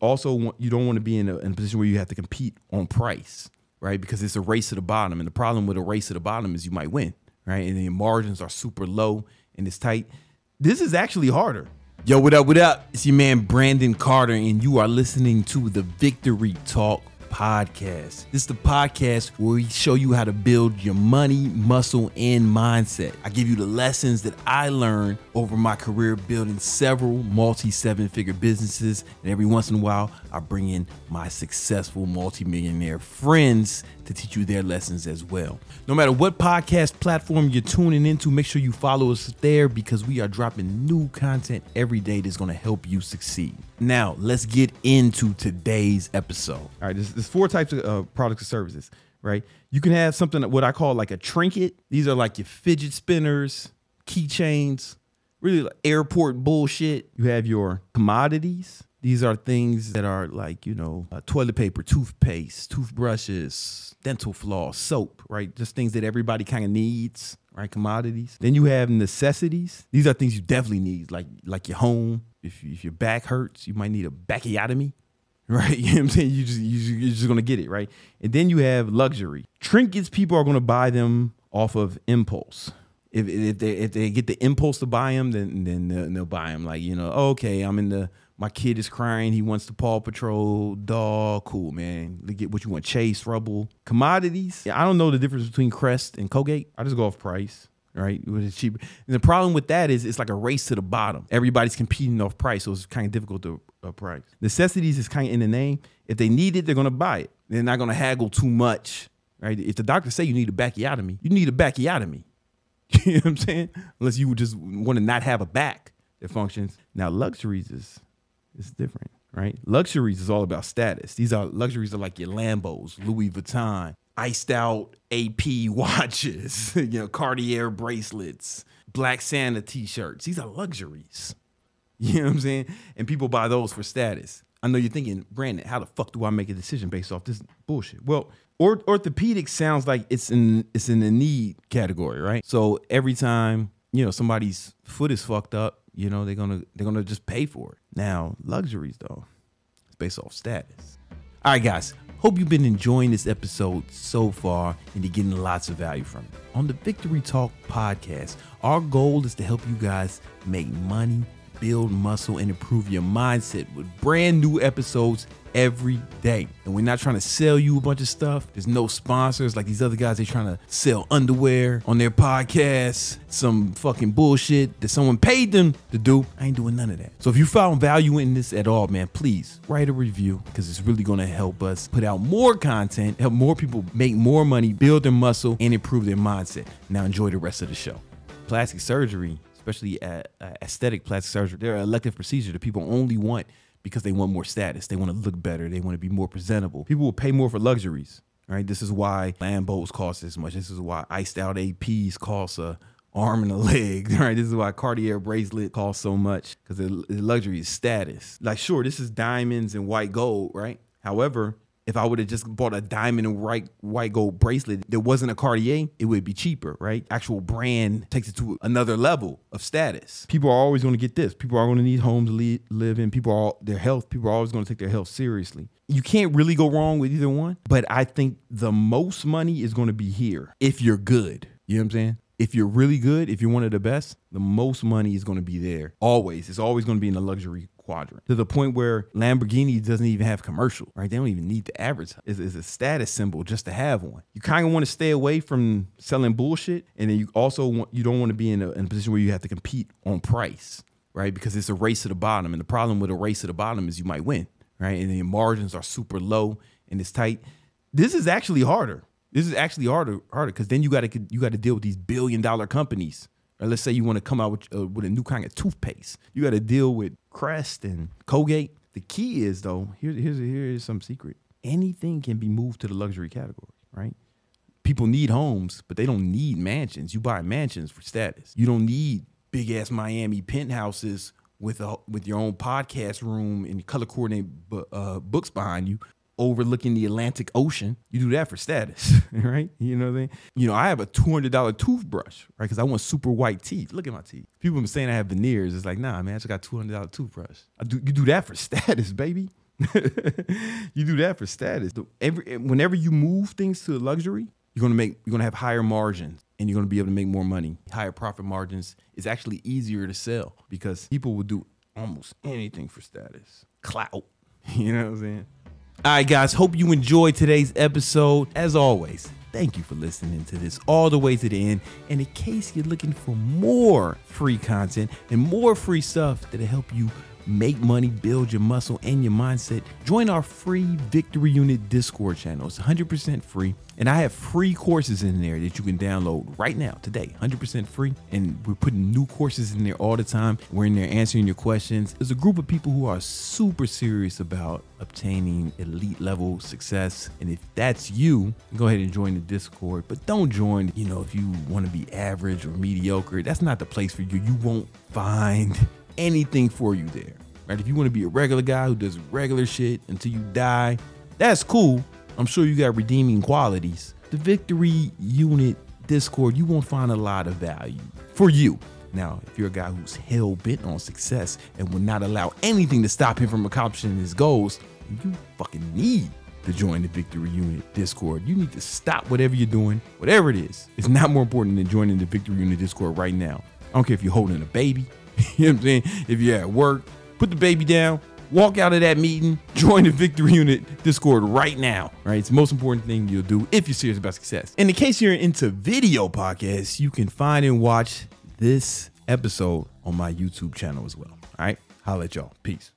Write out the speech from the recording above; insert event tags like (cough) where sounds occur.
also want you don't want to be in a, in a position where you have to compete on price, right? Because it's a race to the bottom, and the problem with a race to the bottom is you might win, right? And the margins are super low and it's tight. This is actually harder. Yo, what up? What up? It's your man Brandon Carter, and you are listening to the Victory Talk podcast. This is the podcast where we show you how to build your money, muscle, and mindset. I give you the lessons that I learned over my career building several multi seven figure businesses. And every once in a while, I bring in my successful multimillionaire friends to teach you their lessons as well. No matter what podcast platform you're tuning into, make sure you follow us there because we are dropping new content every day that's going to help you succeed. Now, let's get into today's episode. All right, there's, there's four types of uh, products and services, right? You can have something what I call like a trinket. These are like your fidget spinners, keychains, really like airport bullshit. You have your commodities. These are things that are like, you know, uh, toilet paper, toothpaste, toothbrushes, dental floss, soap, right? Just things that everybody kind of needs, right? Commodities. Then you have necessities. These are things you definitely need, like like your home. If, if your back hurts, you might need a bacchiotomy, (laughs) right? You know what I'm saying? You just you, are just gonna get it, right? And then you have luxury trinkets. People are gonna buy them off of impulse. If, if they if they get the impulse to buy them, then then they'll, they'll buy them. Like you know, okay, I'm in the my kid is crying. He wants the Paw Patrol dog. Cool, man. Get what you want. Chase, Rubble. Commodities. I don't know the difference between Crest and Colgate. I just go off price, right? It's cheaper. And the problem with that is it's like a race to the bottom. Everybody's competing off price, so it's kind of difficult to uh, price. Necessities is kind of in the name. If they need it, they're to buy it. They're not to haggle too much, right? If the doctor say you need a bacchiotomy, you need a bacchiotomy. (laughs) you know what I'm saying? Unless you just want to not have a back that functions. Now, luxuries is it's different, right? Luxuries is all about status. These are luxuries are like your Lambos, Louis Vuitton, iced out AP (laughs) watches, (laughs) you know, Cartier bracelets, Black Santa t-shirts. These are luxuries. (laughs) You know what I'm saying? And people buy those for status. I know you're thinking, Brandon, how the fuck do I make a decision based off this bullshit? Well, or, orthopedic sounds like it's in it's in the need category, right? So every time you know somebody's foot is fucked up, you know they're gonna they're gonna just pay for it. Now luxuries though, it's based off status. All right, guys. Hope you've been enjoying this episode so far and you're getting lots of value from it. On the Victory Talk podcast, our goal is to help you guys make money, build muscle, and improve your mindset with brand new episodes every day. And we're not trying to sell you a bunch of stuff. There's no sponsors like these other guys. They're trying to sell underwear on their podcast, some fucking bullshit that someone paid them to do. I ain't doing none of that. So if you found value in this at all, man, please write a review because it's really going to help us put out more content, help more people make more money, build their muscle, and improve their mindset. Now enjoy the rest of the show. Plastic surgery especially at aesthetic plastic surgery, they're an elective procedure that people only want because they want more status. They want to look better. They want to be more presentable. People will pay more for luxuries, right? This is why Lambos cost this much. This is why iced out APs cost a arm and a leg, (laughs) right? This is why Cartier bracelet costs so much because the luxury is status. Like, sure, this is diamonds and white gold, right? However, if I would have just bought a diamond white white gold bracelet that wasn't a Cartier, it would be cheaper, right? Actual brand takes it to another level of status. People are always going to get this. People are going to need homes to live in. People are their health. People are always going to take their health seriously. You can't really go wrong with either one, but I think the most money is going to be here if you're good. You know what I'm saying? If you're really good, if you're one of the best, the most money is going to be there. Always. It's always going to be in the luxury quadrant to the point where Lamborghini doesn't even have commercial, right? They don't even need to advertise. It's, it's a status symbol just to have one. You kind of want to stay away from selling bullshit, and then you also want you don't want to be in a, in a position where you have to compete on price, right? Because it's a race to the bottom, and the problem with a race to the bottom is you might win, right? And the margins are super low and it's tight. This is actually harder. This is actually harder harder because then you got to you got to deal with these billion dollar companies or let's say you want to come out with, uh, with a new kind of toothpaste. You got to deal with Crest and Colgate. The key is though, here's here's here's some secret. Anything can be moved to the luxury category, right? People need homes, but they don't need mansions. You buy mansions for status. You don't need big ass Miami penthouses with a with your own podcast room and color coordinated uh, books behind you overlooking the Atlantic Ocean. You do that for status, (laughs) right? You know what I mean? You know, I have a $200 toothbrush, right? Because I want super white teeth. Look at my teeth. People been saying I have veneers. It's like, nah, man, I just got $200 toothbrush. I do, you do that for (laughs) status, baby. (laughs) you do that for status. Every eh, whenever you move things to luxury, you're gonna make you're gonna have higher margins and you're gonna be able to make more money. Higher profit margins is actually easier to sell because people will do almost anything for status. Clout. You know what I'm saying? All right, guys. Hope you enjoyed today's episode. As always, thank you for listening to this all the way to the end. And in case you're looking for more free content and more free stuff that'll help you make money, build your muscle and your mindset, join our free Victory Unit Discord channel. It's 100% free. And I have free courses in there that you can download right now, today, 100% free. And we're putting new courses in there all the time. We're in there answering your questions. There's a group of people who are super serious about obtaining elite level success. And if that's you, go ahead and join the Discord. But don't join, you know, if you want to be average or mediocre. That's not the place for you. You won't find anything for you there. Right? If you want to be a regular guy who does regular shit until you die, that's cool. I'm sure you got redeeming qualities. The Victory Unit Discord, you won't find a lot of value for you. Now, if you're a guy who's hell bent on success and will not allow anything to stop him from accomplishing his goals, you fucking need to join the Victory Unit Discord. You need to stop whatever you're doing, whatever it is. It's not more important than joining the Victory Unit Discord right now. I don't care if you're holding a baby, (laughs) you know what I'm saying? If you're at work, put the baby down, walk out of that meeting, join the Victory Unit Discord right now. Right? It's the most important thing you'll do if you're serious about success. In case you're into video podcasts, you can find and watch this episode on my YouTube channel as well. All right. Holla at y'all. Peace.